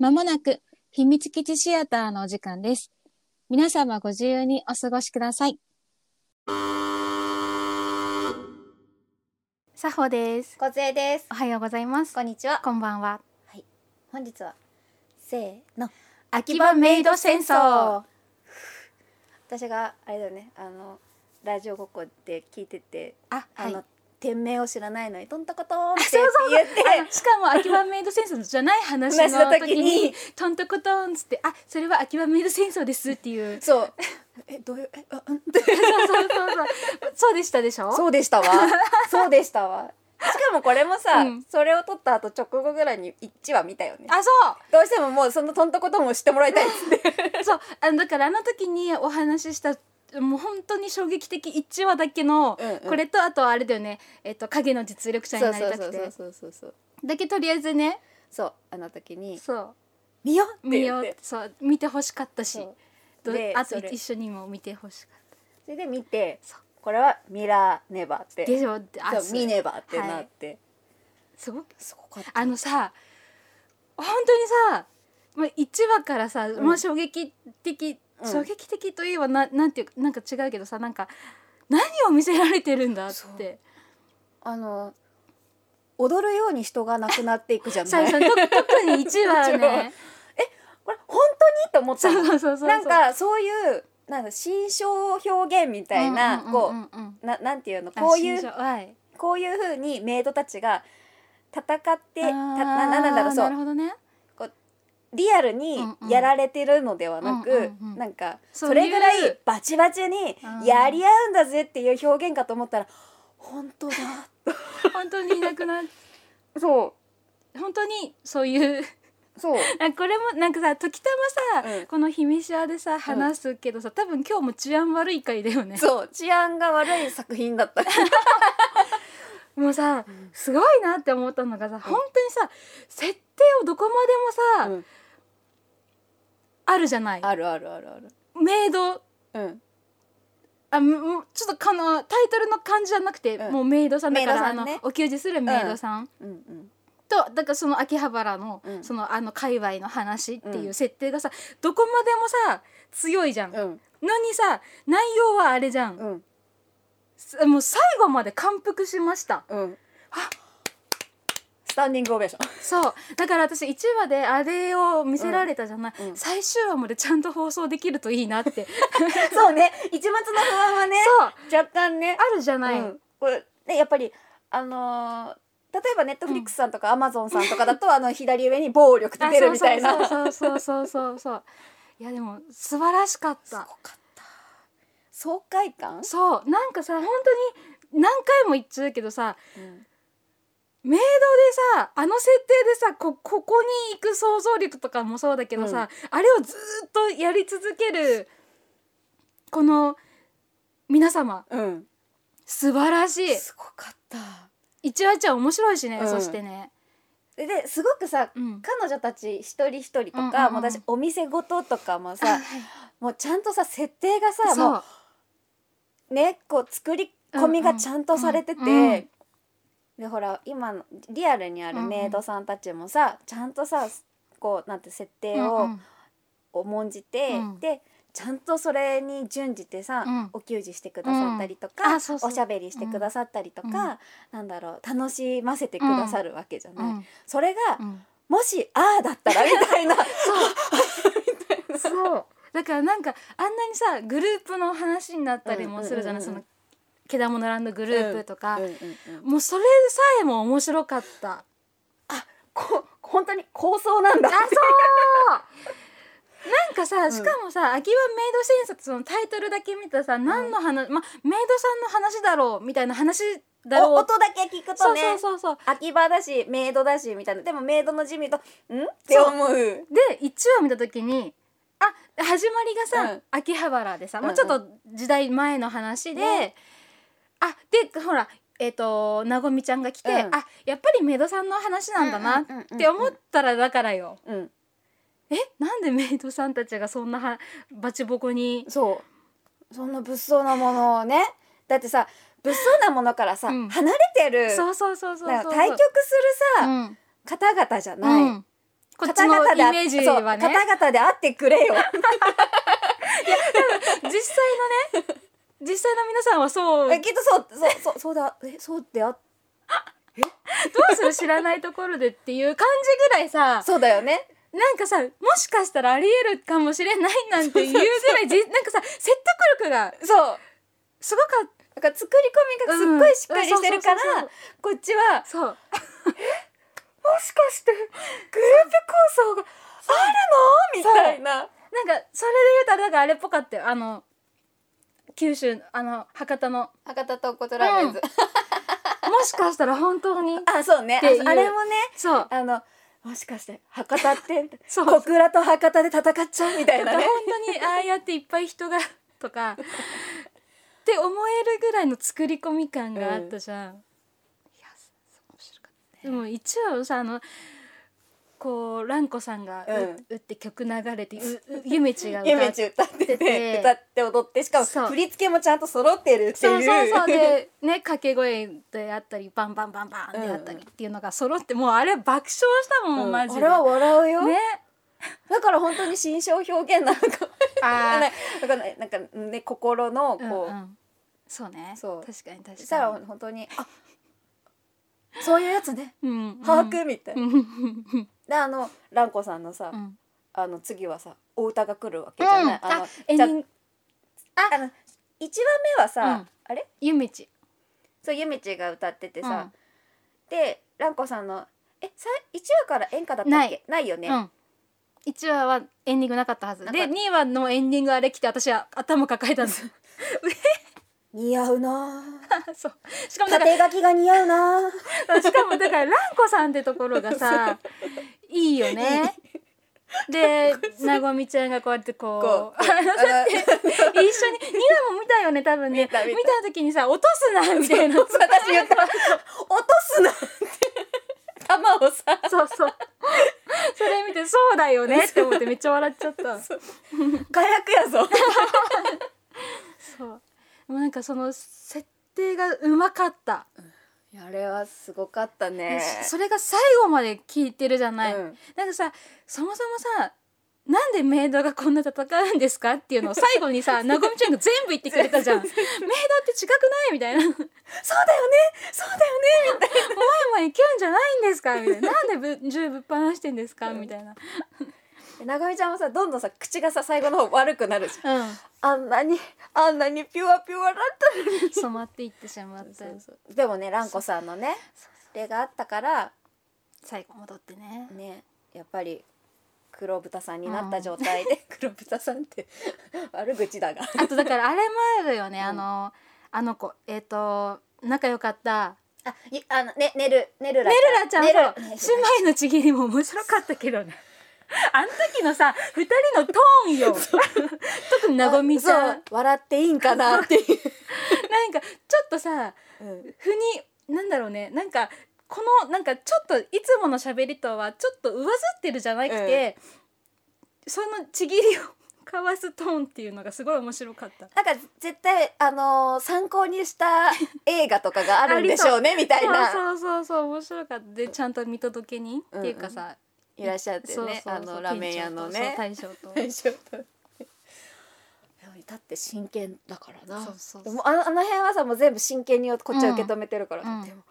まもなく秘密基地シアターのお時間です。皆様ご自由にお過ごしください。さほです。小杖ですおはようございます。こんにちはこんばんは。本日はせーの秋葉メイド戦争。私があれだよねあのラジオごっこで聞いててあ、はい。あの、店名を知らないのにトントコトーンってそうそう言って。しかも秋葉メイド戦争じゃない話の時時ににトントコトンっつってあそれは秋葉メイド戦争ですっていう。そう。えどういうえあうん？そうそうそうそう。そうでしたでしょ？そうでしたわ。そうでしたわ。しかもこれもさ、うん。それを撮った後直後ぐらいに1話見たよね。あそどうしてももうそのトントコトーンを知ってもらいたいっつって。う そう。あのだからあの時にお話ししたもう本当に衝撃的1話だけの、うんうん。これとあとあれだよね。えっと影の実力者にそうなりたくて。だけとりあえずね。そうあの時にそう。見ようって。見よそう見てほしかったし。あと一緒にも見てほしかっそれで見てそう。これはミラーネバーって。たでしょ。あそうミネバーってなって、すごくすごかった。あのさ本当にさまあ1話からさ、ん。まあ、衝撃的、うん。衝撃的といえばななんていうかなんか違うけどさなんか何を見せられてるんだって。あの踊るように人が亡くなっていくじゃない？特に1話はね。これ本当に？と思ったなんかそういうなんか心象表現みたいな、こうななんていうの？あこういうはい。こういうふうにメイドたちが戦ってたななんだろうそう。なるほどねリアルにうんうん。やられてるのではなく、うんうんうん。なんかそれぐらいバチバチにうん。やり合うんだぜっていう表現かと思ったら本当だ。本当にいなくなそ本当にそういう。う。そうあこれもなんかさ時たまさ、うん。この「秘密シア」でさ話すけどさ多分今日も治安悪い回だよね。そう。治安が悪い作品だった。もうさ、ん。すごいなって思ったのがさ、本当にさ設定をどこまでもさ、うんあるじゃない。あるあるあるある。メイド。うん。あむちょっとかのタイトルの感じじゃなくて、うん。もうメイドさんだから、あメイドさんね。のお給仕するメイドさん、うんうん。とだからその秋葉原の、うん。そのあの界隈の話っていううん設定がさ、どこまでもさ強いじゃん、うん。のにさ内容はあれじゃん、うん。すもう最後まで感服しました。うん。スタンディングオベーション。そう。だから私1話であれを見せられたじゃない、うん。うん。最終話までちゃんと放送できるといいなって。そうね。一末の不安はねそう。若干ね。あるじゃない、うん、これねやっぱりあのー例えばネットフリックスさんとかアマゾンさんとかだと、あの左上に暴力って出るみたいな。あそうそうそうそうそうそう。いやでも素晴らしかった。すごかった。爽快感、そう。なんかさ本当に何回も言っちゃうけどさうんメイドでさあの設定でさこここに行く想像力とかもそうだけどさ、あれをずーっとやり続けるこの皆様。うん、素晴らしい。すごかった。一話一話面白いしね、うん。そしてね、でですごくさうん、彼女たち一人一人とか、うんうんうん。もう私お店ごととかもあさもうちゃんとさ設定がさもうねこう作り込みがちゃんとされてて、うんうんうんでほら今のリアルにあるメイドさんたちもさ、ちゃんとさこうなんて設定を、重んじて、うん。でちゃんとそれに準じてさ、うん。お給仕してくださったりとうん。そうそう。おしゃべりしてくださったりとか、うん。なんだろう楽しませてくださるわけじゃない、うん。それが、うん。もしああだったらみたいな。そう。だからなんかあんなにさグループの話になったりもするじゃない、うんうんうんうん。そのけだものランドグループとか、うんうんうんもうそれさえも面白かった。こ本当に構想なんだ。あそう。なんかさしかもさ「秋葉メイド戦争」そのタイトルだけ見たらさ、何の話、ま、メイドさんの話だろうみたいな話だろう。お音だけ聞くとそうねそうそうそう。秋葉だしメイドだしみたいな。でもメイドの字見ると「ん?」って思う。で1話見た時にあ始まりがさ、うん。秋葉原でさ、うんうん。もうちょっと時代前の話で、ねあでほらえっ、となごみちゃんが来て、うん。あやっぱりメイドさんの話なんだなって思ったらだからよ、うん。えなんでメイドさんたちがそんなはバチボコに？そう。そんな物騒なものをね。だってさ物騒なものからさ、うん。離れてる。そうそうそうそうそう。対局するさ、うん。方々じゃない、うん。こっちのイメージはね。方々であってくれよ。実際のね実際の皆さんはそうえきっとそうそうそうそうだ。えそうであどうする知らないところでっていう感じぐらいさそうだよね。なんかさもしかしたらありえるかもしれないなんていうぐらいじなんかさ説得力がそう。すごかっだから作り込みがすっごいしっかりしてるから、こっちはたそう。もしかしてグループ構想があるの？みたいな。なんかそれで言うとあれだからあれっぽかったよ。あの九州あの博多の。博多とんこつラーメンズ、もしかしたら本当に。あそうね。ああれもねそう。あのもしかして博多って そう。小倉と博多で戦っちゃうみたいな本ね当にああやっていっぱい人がとか。って思えるぐらいの作り込み感があったじゃん、いや面白かったでも一応さあのこう蘭子さんがう、うって曲流れてゆめちが歌ってち歌って歌って踊ってしかも振り付けもちゃんと揃ってるっていう。そうそうそう。でね掛け声であったりバンバンバンバンであったりっていうのが揃って、もうあれ爆笑したもん、うん。マジで。は笑うよ、ね。だから本当に心象表現なのか あなんかなんかね心のこう、ーうんうん。そうね。そう。確かに確かに。そしたら本当にあそういうやつねうん。把握みたい。な、うん。であの蘭子さんのさ、うん。あの次はさお歌が来るわけじゃない、うん。あのじゃあ。の一話目はさ、うん。あれ？ゆめちそうゆめちが歌っててさ、うん。で蘭子さんのえさ一話から演歌だったっけ？ない。よね、うん、1話はエンディングなかったはず。で2話のエンディングあれ来て私は頭抱えたんです。似合うな そう。しかも縦書きが似合うな。しかもだから蘭子さんってところがさ いいよね。でなごみちゃんがこうやってこうこう 一緒に2話も見たよね多分ね。見た見た。見た時にさ落とすなみたいな。私言った。落とすなって。玉をさそうそう。それ見てそうだよねって思ってめっちゃ笑っちゃった。火薬やぞ。そう。もうなんかその設定がうまかった。あれはすごかったね。それが最後まで聞いてるじゃない、うん。なんかさそもそもさなんでメイドがこんな戦うんですかっていうのを最後にさ なごみちゃんが全部言ってくれたじゃん。メイドって違くない？みたいな。前そうだよね。そうだよね。みたい々キュンじゃないんですか？みたいな。なんでぶ銃ぶっ放してんですか？みたいなななごみちゃんもさどんどんさ口がさ最後の方悪くなるじゃん。うん。あんなにあんなにピュアピュアだったのに染まっていってしまった。でもね蘭子さんのねそれがあったから最後戻ってね。ねやっぱり黒豚さんになった状態で、黒豚さんって悪口だが。あとだからあれもあるよね、あのあの子。えっ、と仲良かった。あいあのねねるねるらねるらちゃんねそう。るね姉妹のちぎりも面白かったけどね あの時のさ二人のトーンよ。特になごみちゃん。笑っていいんかなっていう、なんかちょっとさうん。ふになんだろうね。なんかこのなんかちょっといつもの喋りとはちょっと上ずってるじゃなくて、そのちぎりを交わすトーンっていうのがすごい面白かった。なんか絶対あのー参考にした映画とかがあるんでしょうねみたいな。そうそうそうそう面白かった。でちゃんと見届けに、うんうん。っていうかさいらっしゃってねそうそうそうあのラーメン屋のね。大将と。大将とだって真剣だからな。そうそうそう。でもあのあの辺はさもう全部真剣にこっちは受け止めてるからさ、うん。でも。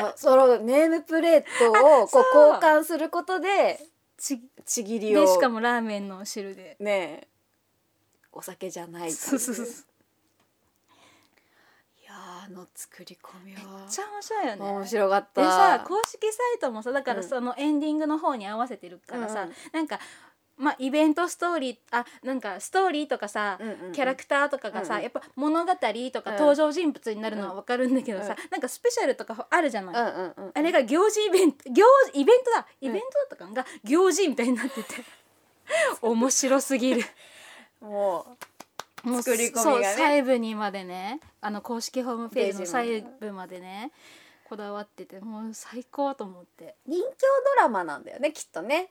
あそのネームプレートを こう交換することでちちぎりを。でしかもラーメンの汁で。ねえ。お酒じゃないそうそうそうあの作り込みは。めっちゃ面白いよね。面白かった。でさ公式サイトもさだからうん。そのエンディングの方に合わせてるからさ、うんうん。なんかまあイベントストーリーあなんかストーリーとかさ、うんうんうん。キャラクターとかがさ、うんうん。やっぱ物語とかうん。登場人物になるのは分かるんだけどさ、なんかスペシャルとかあるじゃない、うんうんうんあれが行事イベント行イベントだ。イベントだったかな？が行事みたいになってて。面白すぎる。も もう作り込みがね。そう細部にまでね。あの公式ホームページの細部までねこだわっててもう最高と思って。う人気ドラマなんだよねきっとね。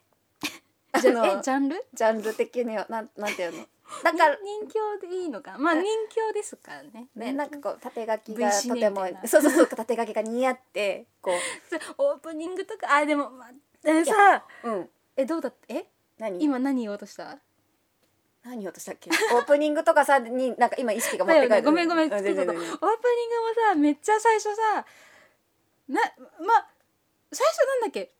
あじゃのえジャンル？ジャンル的にはなんなんていうの？だから人形でいいのか。まあ人形ですからね。ねなんかこう縦書きがシとてもそうそうそう縦書きが似合ってこオープニングとかあでも、まえさううん。えどうだった？え？何？今何言おうとした？何言おうとしたっけ？オープニングとかさ になんか今意識が持って帰る。ごめんごめんうそうそうそうオープニングもさめっちゃ最初さなまあ最初なんだっけ？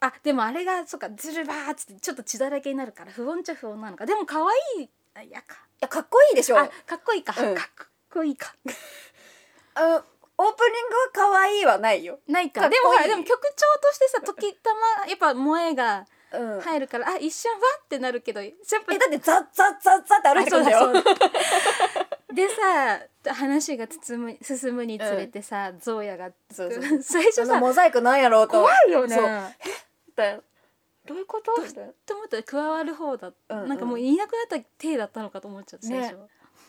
あでもあれがそっかズルバーっつってちょっと血だらけになるから不穏っちゃ不穏なのか。でも可愛いあいやか。いやかっこいいでしょ。あかっこいいか、うん。かっこいいか。あのオープニングは可愛いはないよ。ないか。でもほらでも曲調としてさ時たまやっぱ萌えがうん入るから、あ一瞬わってなるけどやっぱえだってザッザッザッザッって歩いてくるんだよ。でさ話が進む進むにつれてさ、ゾーヤがそうそう。最初さモザイクなんやろうと。怖いよね。そう。だよどういうこと？みたいな。と思ったら加わる方だ、うんうん。なんかもういなくなった体だったのかと思っちゃって最初、ね。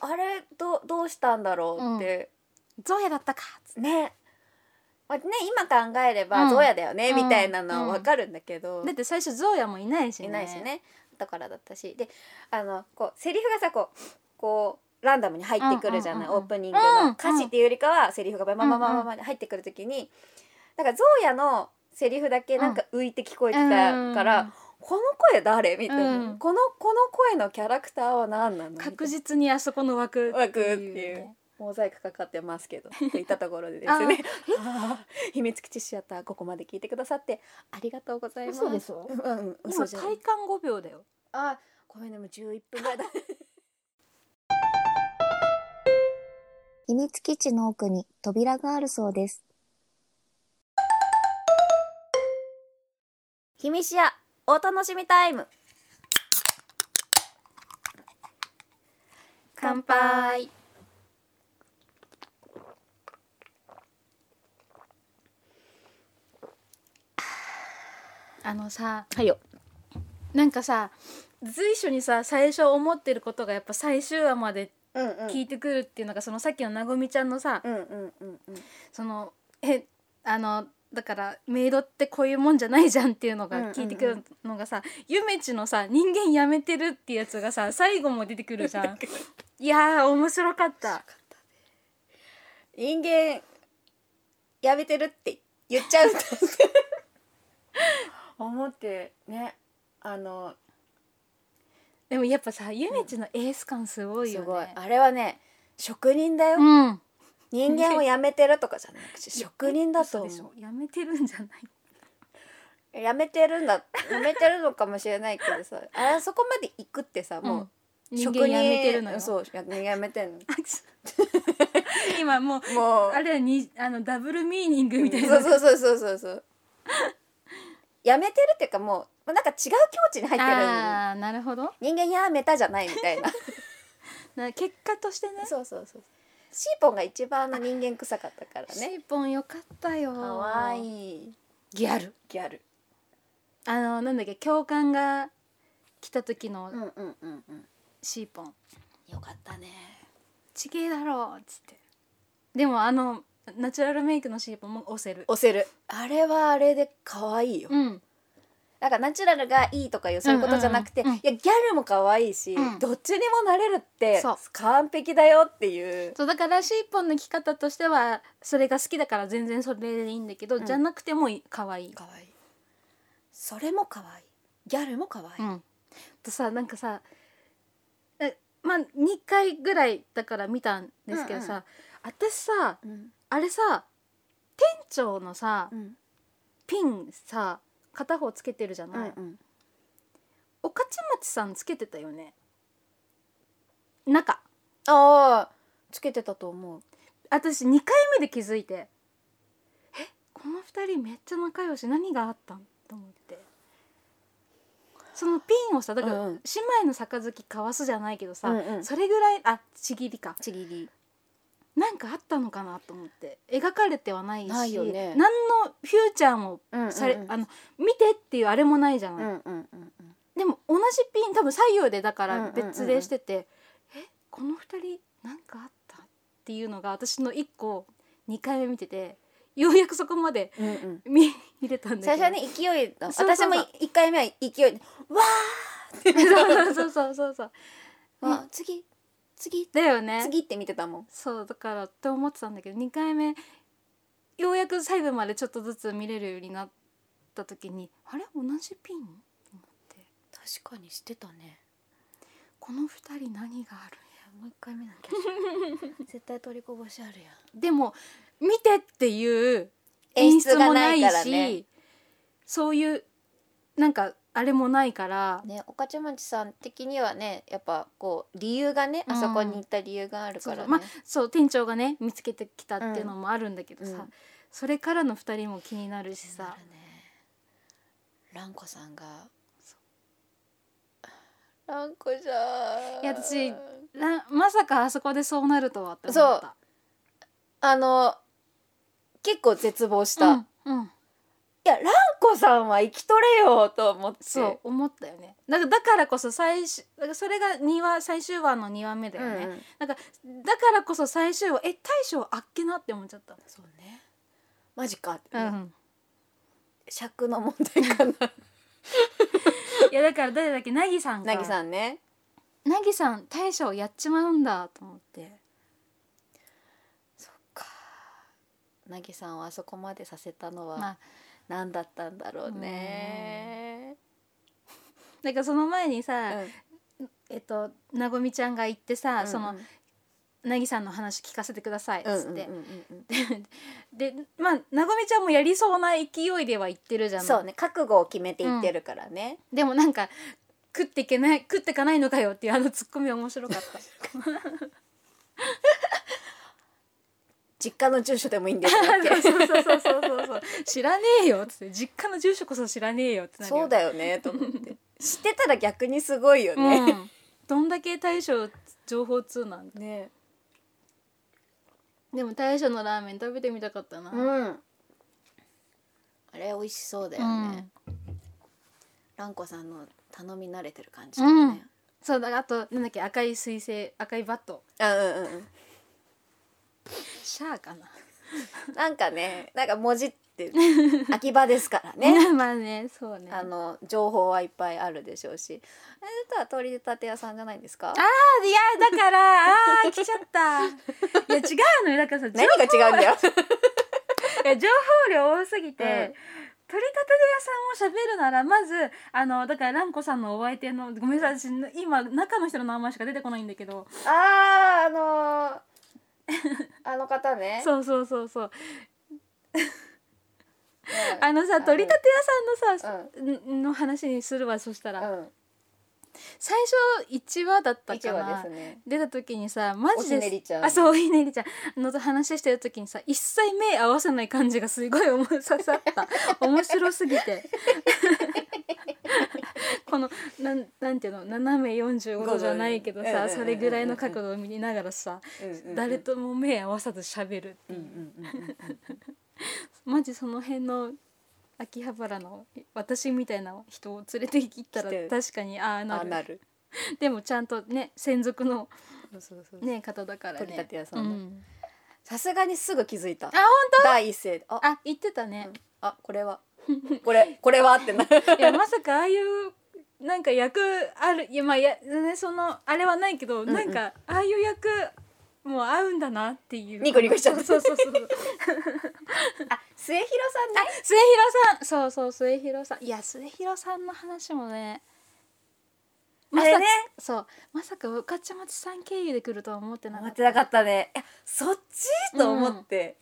あれどどうしたんだろうって、ゾーヤだったかっねまあね今考えれうん。ばゾウヤだよね、うん。みたいなのはわかるんだけど、だって最初ゾーヤもいないしね。いないしね。だからだったし。であのこうセリフがさこうこうランダムに入ってくるじゃない、オープニングうんの歌詞っていうよりかはセリフがバンバンバンバンバンバン入ってくる時になんかゾウヤのセリフだけなんか浮いて聞こえてたから、この声誰みたいな、うんこのこの声のキャラクターは何なの確実にあそこの枠枠っていうねモザイクかかってますけど といったところでですね。秘密基地シアターここまで聞いてくださってありがとうございます。嘘でしょ？うんうん今体感5秒だよ。あごめんねもう11分ぐらいだ。秘密基地の奥に扉があるそうです。秘密シアお楽しみタイム。乾杯あのさはいよ。なんかさ随所にさ最初思ってることがやっぱ最終話までうんうん。聞いてくるっていうのが、そのさっきのなごみちゃんのさ、うんうんうんうん。そのえあのだからメイドってこういうもんじゃないじゃんっていうのが聞いてくるのがさ、ゆめちのさ人間やめてるってやつがさ最後も出てくるじゃん。いやー面白かった。人間やめてるって言っちゃう 思ってねあのでもやっぱさゆめちのエース感すごいよね。すごい。あれはね職人だよ、うん。人間をやめてるとかじゃなくて職人だと思ょ。やめてるんじゃない。うやめてるんだやめてるのかもしれないけどさ あそこまで行くってさもう、人間やめてるのよ。そうややめてんの。今もうもうあれはにあのダブルミーニングみたいな。そうそうそうそうそうやめてるっていうかもうなんか違う境地に入ってるあーなるほど。人間やめたじゃないみたいな。な結果としてね。そうそうそう。シーポンが一番の人間臭かったからシねーポンよかったよ。かわいい。ギャル。ギャル。あのなんだっけ教官が来た時のうんうんうんうん。シーポン。よかったね「ちげえだろ」っつって。でもあのナチュラルメイクのシーポンも押せる。押せる。あれはあれで可愛いよ。うん。だからナチュラルがいいとかいうそういうことじゃなくて、うんうんうんいやギャルも可愛いし、うん。どっちにもなれるって完璧だよっていう。そうだからシーポンの着方としてはそれが好きだから全然それでいいんだけど、うん。じゃなくてもいい可愛い。可愛い。それも可愛い。ギャルも可愛い、うん、とさなんかさえまあ2回ぐらいだから見たんですけどさ、うんう私さうんあれさ店長のさうん。ピンさ片方つけてるじゃうない、んうん。御徒町さんつけてたよね？中。ああつけてたと思う。私2回目で気づいて。えこの2人めっちゃ仲良し。何があったん？と思って。そのピンをさだから姉妹の杯交わすじゃないけどさ、うんうん。それぐらいあちぎりか。ちぎりなんかあったのかなと思って。描かれてはないしないよね。何のフューチャーもうんうんうん。され、あの見てっていうあれもないじゃない、うんうんうんうん。でも同じピン多分左右でだかうんうんうんら別でしてて、えこの2人なんかあったっていうのが私の1個2回目見ててようやくそこまでうんうん。見見れたんだけど。最初はね勢い私も一回目は勢いでわ そうそうそうそうそう。あ次次。だよね。次って見てたもん。そうだからって思ってたんだけど2回目ようやく細部までちょっとずつ見れるようになった時にあれ？同じピン？と思って。確かにしてたね。この2人何があるもう一回見なきゃ絶対取りこぼしあるやん。でも見てっていう演出もながないしね。そういうなんかあれもないから。ね御徒町さん的にはねやっぱこう理由がね、うん。あそこに行った理由があるからね、そうまあそう店長がね見つけてきたっていうのもあるんだけどさ、うん。それからの2人も気になるしさ。蘭子さんが。蘭子じゃん。いや私なまさかあそこでそうなるとはって思った。あの結構絶望した、いうんうんや蘭子さんは生きとれよと思って。そう思ったよね。だだからこそ最終それが2話最終話の2話目だよね、うんうん。なんかだからこそ最終話え大将あっけなって思っちゃった。そうね。マジかって、うん。尺の問題かな。いやだから誰だっけ？なぎさんか。なぎさんね。なぎさん大将やっちまうんだと思って。そっか。なぎさんをあそこまでさせたのは。まあ何だったんだろうね、だからその前にうさ、ん。えっとなごみちゃんが言ってさ、うんそのなぎさんの話聞かせてくださいっつって、うんうんうんうん。でまあなごみちゃんもやりそうな勢いでは言ってるじゃん。そうね覚悟を決めていってるからね、でもなんか食っていけない食ってかないのかよっていうあのツッコミ面白かった。実家の住所でもいいんですよ そうそうそうそう 知らねえよ。っつって実家の住所こそ知らねえよってなるよ。そうだよねと思って。知ってたら逆にすごいよね、うん、どんだけ大将情報通なんだ。ね。でも大将のラーメン食べてみたかったな、うん。あれ美味しそうだよね、蘭子さんの頼み慣れてる感じだよね、そうだあとなんだっけ赤い彗星赤いバット。あうんうんうん。シャアかな。なんかねなんか文字って秋葉ですからね。まあねそうね。あの情報はいっぱいあるでしょうし。あれだったら通り立て屋さんじゃないですか？あいやだからあー来ちゃった。いや違うのよ。だからさ情何が違うんだよ。いや情報量多すぎて、うん。取り立て屋さんを喋るならまずあのだから蘭子さんのお相手のごめんなさい私今中の人の名前しか出てこないんだけど。あーあのーあの方ね。そうそうそうそう。うんあのさ取り立て屋さんのさ、ん。の話にするわそしたら、うん。最初1話だったかな。ですね。出た時にさマジでおひねりちゃん。あそうおひねりちゃん。のと話してる時にさ一切目合わせない感じがすごい刺さった。面白すぎて。このなんなんていうの？斜め45度じゃないけどさそれぐらいの角度を見ながらさ誰とも目合わさず喋るうんうんうんうん マジその辺の秋葉原の私みたいな人を連れて行ったら確かにああなる。あなる。でもちゃんとね専属のね方だからね。取り立て屋さんさすがにすぐ気づいた。あ本第一声。であ。当あ言ってたね、あこれは。これこれはってな いやまさかああいうなんか役あるいやまあやねそのあれはないけど、んうん。なんかああいう役も合うんだなっていう。ニコニコしちゃった。そうそうそうそう。あ末広さんね。末広さん。そうそう末広さん。いや末広さんの話もねまさね。そう。まさか御徒町さん経由で来るとは思ってなかってた。思っなかったね。いやそっち？と思って、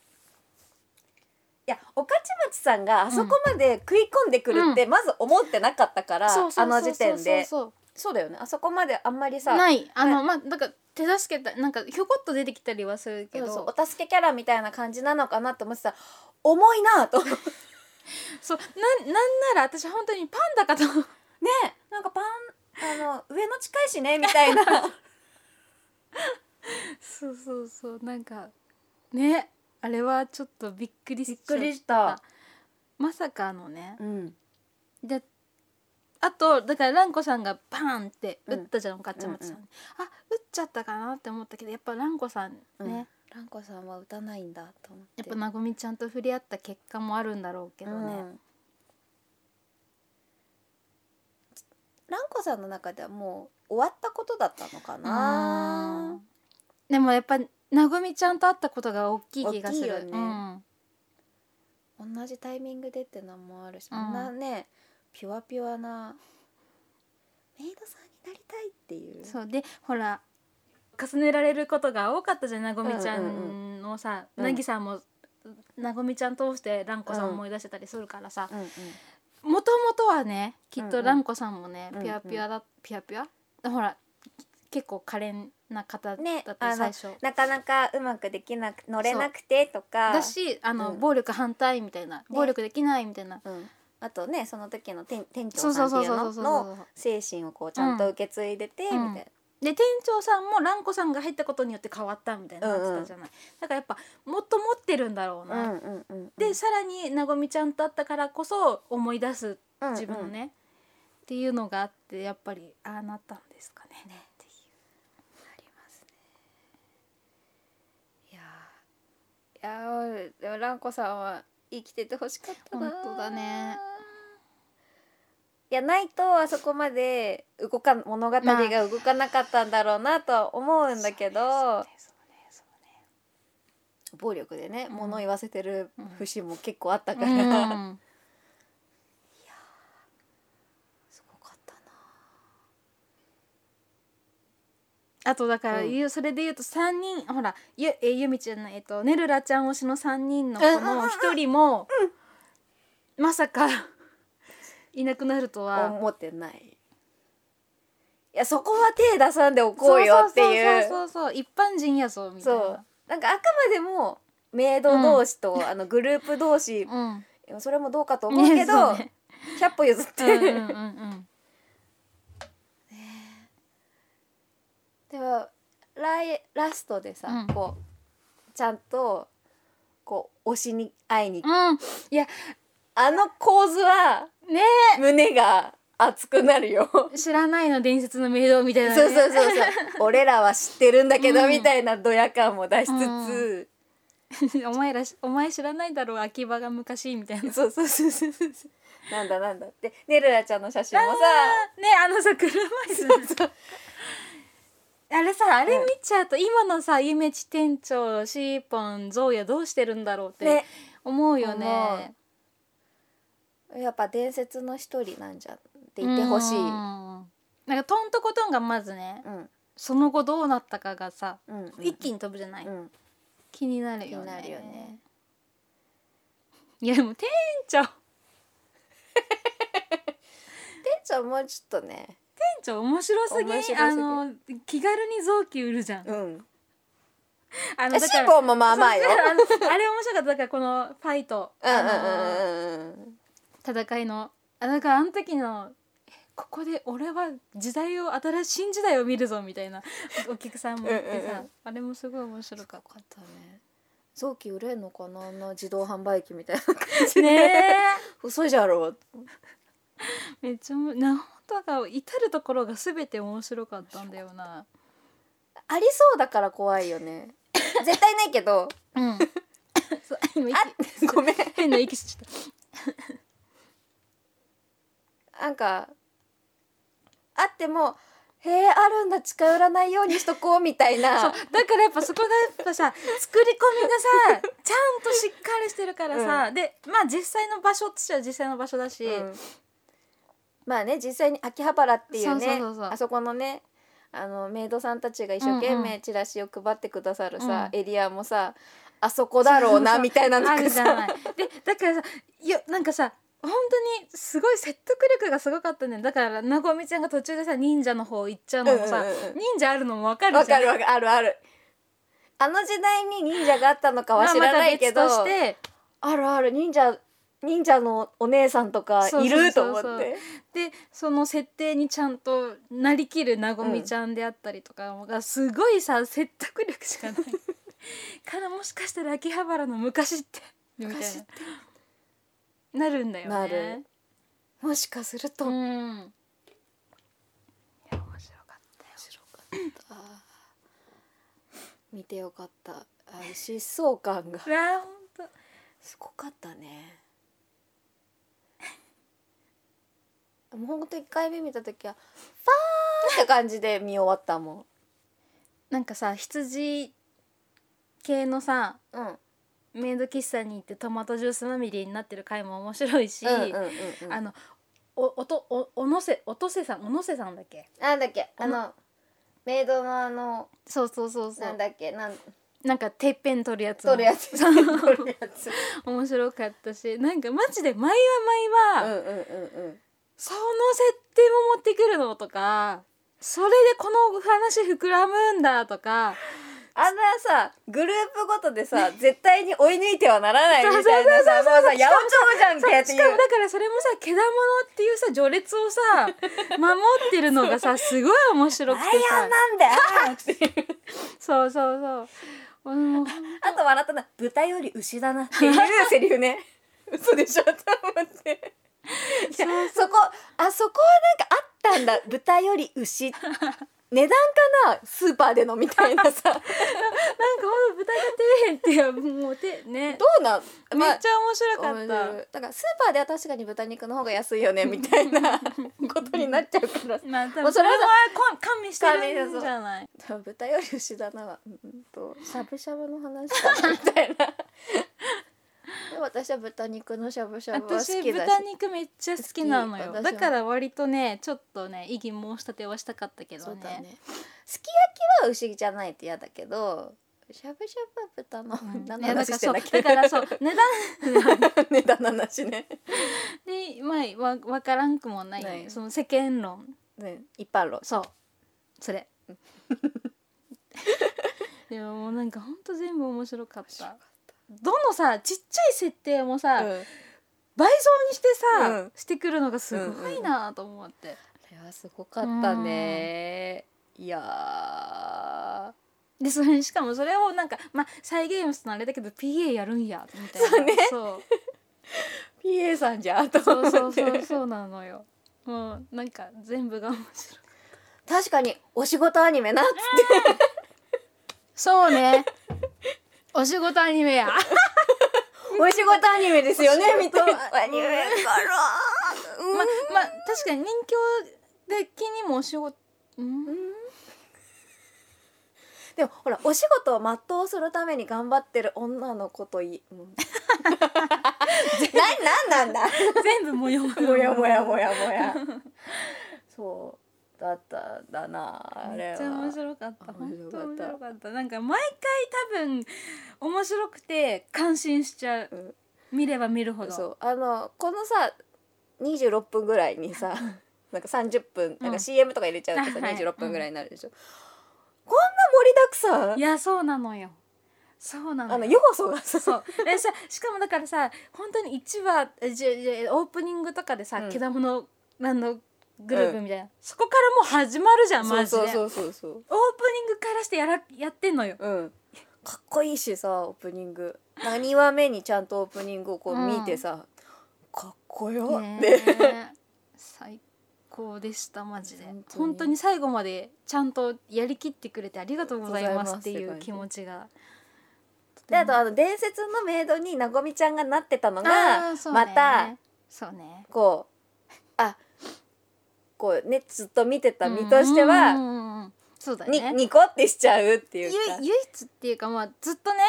いや御徒町さんがあそこまで食い込んでくるってまず思ってなかったから、そうそうあの時点で。そうだよね。あそこまであんまりさない。あの、まあなんか手助けたなんかひょこっと出てきたりはするけど。そうお助けキャラみたいな感じなのかなと思ってた。ら重いなとそうなんなんなら私本当にパンダかと。ねなんかパンあの上の近いしねみたいな。そうそうそうなんかねあれはちょっとびっくりした。びっくりした。まさかのね。うん。であとだから蘭子さんがパーンって打ったじゃん、おかっちゃまちさん、うんうあ打っちゃったかなって思ったけどやっぱ蘭子さんね、ね蘭子さんは歌ないんだと思って。やっぱなごみちゃんと触れ合った結果もあるんだろうけどね、うん。蘭子さんの中ではもう終わったことだったのかな？でもやっぱなごみちゃんと会ったことが大きい気がする。よね。うん。同じタイミングでってのもあるし、うん。あんなねピュアピュアなメイドさんになりたいっていう。そうでほら重ねられることが多かったじゃんなごみちゃうんうんのさ、うん。なぎさんもなごみちゃん通して蘭子さんを思い出してたりするからさ。うんうん。もともとはねきっうんうん。と蘭子さんもね、うんうん。ピュアピュアだピュアピュア？ほら結構可憐な方だねった、最初。なかなかうまくできなく乗れなくてとか。だしあの、うん。暴力反対みたいな、暴力できないみたいな、うん、あとねその時の店店長さんっていうのの精神をこうちゃんと受け継いでて、うん。みたいで店長さんも蘭子さんが入ったことによって変わったみたいななってたじゃない、だからやっぱもっと持ってるんだろうな、な、うんうんうん、でさらになごみちゃんと会ったからこそ思い出す自分のね、っていうのがあってやっぱりああなったんですかね。ねっていうありますね。いやー。いや蘭子さんは生きててほしかったな本当だねいやないとあそこまで動か物語が動かなかったんだろうなとは思うんだけど、暴力でね、うん。物言わせてる節も結構あったかねら、そうねうん すごかったな。あとだから、うん。ゆそれで言うと3人ほらゆえゆみちゃんのえっとねるらちゃん推しの3人の子の1人も、まさかいなくなるとは。思ってない。いやそこは手出さんでおこうよっていう。そうそうそう。一般人やぞみたいそう。ななんかあくまでもメイド同士と、あのグループ同士。うん。それもどうかと思うけど、ねそうね。100歩譲って、うんうんうんうん。でもライラストでさ、うん。こうちゃんとこう推しに会いに。うん。いやあの構図はね。胸が熱くなるよ。え知らないの伝説のメイドみたいな、ね、そうそうそうそう。俺らは知ってるんだけど、うん。みたいなドヤ感も出しつつ、お前らしお前知らないだろう秋葉が昔みたいな。そうそうそうそうそう。なんだなんだ。ってねるらちゃんの写真もさ。ねあのさ車椅子の。そうあれさあれ見ちゃうと、今のさゆめち店長シーポンゾウヤどうしてるんだろうってね。思うよねやっぱ伝説の一人なんじゃんって言ってほしい、うん。うんなんかトントコトンがまずねその後どうなったかがさ、うん。うん一気に飛ぶじゃない、うん。気になるよね。気になるよね。いやでも店長。店 店長もうちょっとね。長面白すぎ。あの気軽に臓器売るじゃん、うん。あのシーポンもまあまあよ。あのあれ面白かった。だからこのファイト、うんうんあのうんうん戦いの。あだからあの時のえここで俺は時代を新しい新時代を見るぞみたいなお客さんもいてさあれもすごい面白かったね。臓器売れんのかな？あんな自動販売機みたいな感じたね嘘じゃろ。えめっちゃもな本当が至る所が全て面白かったんだよな。ありそうだから怖いよね。絶対ないけど。うん。そう今息あごめん。変な息しちゃったなんかあってもへえあるんだ近寄らないようにしとこうみたい そうなだからやっぱそこがやっぱさ作り込みがさ ちゃんとしっかりしてるからさ、でまあ実際の場所としては実際の場所だし、うん。まあね実際に秋葉原っていうねそうそうそうそう。あそこのねあのメイドさんたちが一生懸うんう命チラシを配ってくださるさ、うん。エリアもさあそこだろうなみたいなのあがさい。でだからさよなんかさ本当にすごい説得力がすごかったね。だからなごみちゃんが途中でさ忍者の方行っちゃうのもさ、うんうんうん忍者あるのもわかるわじゃんかるわかる。あるある。あの時代に忍者があったのかは知らないけど、まあまた別として。あるある。忍者忍者のお姉さんとかいると思って。でその設定にちゃんとなりきるなごみちゃんであったりとかがすごいさ説得力しかない。からもしかしたら秋葉原の昔って。みたいななるんだよね。なる。もしかすると、う面ん。いや面白かったよ。白かった。見てよかった。あの疾走感が。すごかったね。もうほんと1回目見た時はファーって感じで見終わったもなんかさ羊系のさんうんメイド喫茶に行ってトマトジュースまみれになってる回も面白いし、あのおおとおおのせおとせさんおのせさんだっけ？なんだっけ？あのメイドのあのそうそうそうそう。なんだっけ？なんなんかてっぺん取るやつ取るやつ。そう。取るやつ。面白かったしなんかマジで毎は毎は、うんうんうんうん。その設定も持ってくるのとかそれでこの話膨らむんだとかあんなさグループごとでさ絶対に追い抜いてはならないみたいなさもうさ八百長じゃんけってしかもだからそれもさけだものっていうさ序列をさ守ってるのがさ すごい面白くてさ。ンなんだよそうそうそう。もうあと笑ったな豚より牛だなっていうセリフね。嘘でしょと思っていやそこあそこはなんかあったんだ。豚より牛値段かなスーパーでのみたいなさ。なんかほんと豚が底辺っていうもうてね。どうなん？めっちゃ面白か面った、だからスーパーでは確かに豚肉の方が安いよねみたいな ことになっちゃうからまあ多もうそれは加味してるんじゃない？豚より牛だな。はうんとしゃぶしゃぶの話かなみたいなでも私は豚肉のしゃぶしゃぶは好私きだし。豚肉めっちゃ好きなのよ。好き。私もだから割とねちょっとね異議申し立てはしたかったけどねそうだね。すき焼きは牛じゃないって嫌だけどしゃぶしゃぶは豚の、うん。何 のいやだ話してんだっけだからそう値段。値段の話ね。でまあわ分からんくもない、ない。その世間論。ね一般論。そう。それ。でももうなんかほんと全部面白かったどのさちっちゃい設定もさ、うん。倍増にしてさ、うん。してくるのがすごいなと思って、あれはすごかったね。いやでそれしかもそれをなんかまあ再現をするのあれだけど PA やるんやみたいな。そうね。そう。ー PA さんじゃんとそう思そうそうそうなのよ。もうなんか全部が面白い。確かにお仕事アニメなっつって。そうねお仕事アニメや。お仕事アニメですよねみたアニメから。うん。ままあ確かに人形的にもお仕事うん。でもほらお仕事を全うするために頑張ってる女の子といい、うん、ななんなんだ？全部もやもや。もやもやもやもや。そうだったんだなあれは。めっちゃ面白かった。本当面白かった。面白かった。なんか毎回多分面白くて感心しちゃう、うん。見れば見るほど。そう。あのこのさ26分ぐらいにさなんか30分なん。うんか CM とか入れちゃうとさ、あはい26分ぐらいになるでしょ、こんな盛りだくさん？いやそうなのよ。そうなのよ。あの要素がさ。そう。でさしかもだからさ本当に1話えじゃじゃオープニングとかでさ、うん。けだものなんのグループみたいな、そこからもう始まるじゃんマジで。そうそうそう。そうオープニングからしてやらやってんのよ。うん。かっこいいしさオープニング。何話目にちゃんとオープニングをこううん見てさ、かっこよねって、え。最高でしたマジで。本当に。最後までちゃんとやりきってくれてありがとうございますっていう気持ちが。であとあの伝説のメイドになごみちゃんがなってたのあが、またそうね。こうあこうねずっと見てた身としては、うんうんうんうん。そうだにね。ニコってしちゃうっていゆうか。唯一っていうかまあずっとね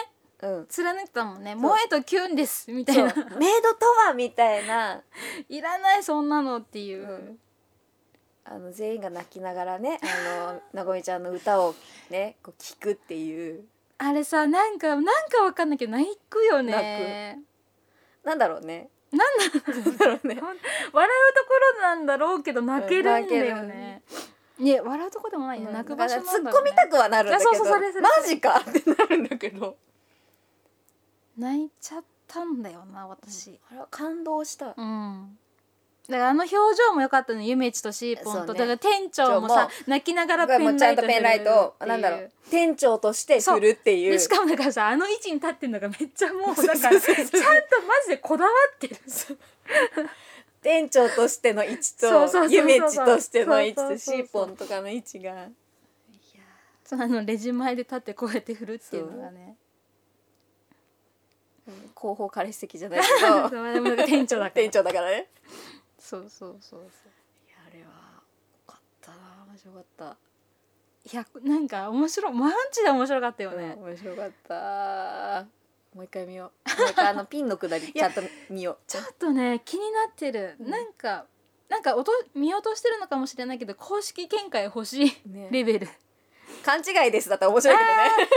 うん。貫いてたもんね「う。萌えとキュンです」みたいな。メイドとはみたいな。いらないそんなのっていう、うん。あの全員が泣きながらねあのなごみちゃんの歌をねこう聞くっていう。あれさなんかなんかわかんないけど泣くよね。なんだろうねなんだなんだろうね。笑うところなんだろうけど泣けるんだよね、いや笑うとこでもないよ、泣く場所突っ込みたくはなるんだけど。あそうそうそれそれマジか。ってなるんだけど。泣いちゃったんだよな私。あれは感動した。うんだからあの表情も良かったのゆめちとシーポンと、そうね。だから店長もさ泣きながらペもうちゃんとンライトペンライトをなんだろう店長として振るっていう。でしかもだからさあの位置に立ってんのがめっちゃもうだからちゃんとマジでこだわってる。店長としての位置とそうそうそうそうゆめちとしての位置とそうそうそうそうシーポンとかの位置が。そう。あのレジ前で立ってこうやって振るっていうのがね。広報彼氏席じゃないけど。そうでもなんか店長だから。店長だからねそうそうそうあれはよかったな面白かった。いやなんか面白いマジで面白かったようんね、面白かった。もう一回見よう。もう一回あのピンのくだりちゃんと見よう。ちょっとね気になってる、うん。なんかなんか音見落としてるのかもしれないけど公式見解欲しいね。レベル。勘違いです。だったら面白いけどね。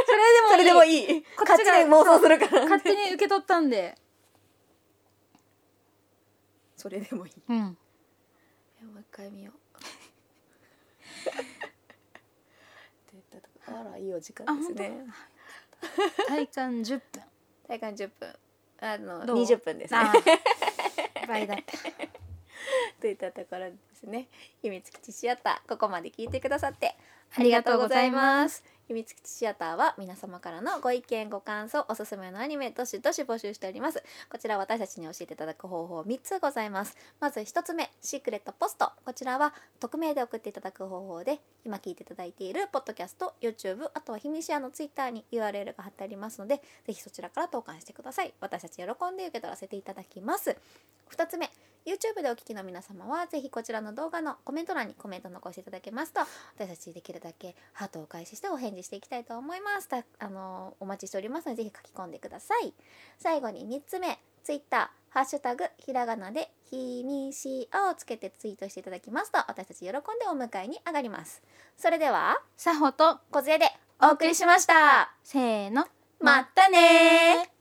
それでもいい。それでもいい。こっちが勝手に妄想するから。勝手に受け取ったんでそれでもいい。うん。もう一回見よう。って言ったとこ。あらいいお時間ですね。体感10分。体感10分。あのどう？20分ですね。倍だった。といったところですね。秘密基地シアターここまで聞いてくださってありがとうございます秘密基地シアターは皆様からのご意見ご感想おすすめのアニメどしどし募集しておりますこちら私たちに教えていただく方法3つございますまず1つ目シークレットポストこちらは匿名で送っていただく方法で今聞いていただいているポッドキャスト YouTube あとは秘密シアのツイッターに URL が貼ってありますのでぜひそちらから投函してください。私たち喜んで受け取らせていただきます。2つ目。YouTube でお聞きの皆様はぜひこちらの動画のコメント欄にコメント残していただけますと私たちできるだけハートをお返ししてお返事していきたいと思います。たあのお待ちしておりますのでぜひ書き込んでください。最後に3つ目 Twitter ハッシュタグひらがなでひみしをつけてツイートしていただきますと私たち喜んでお迎えに上がります。それではさほと小杖でお送りしました。せーのまたねー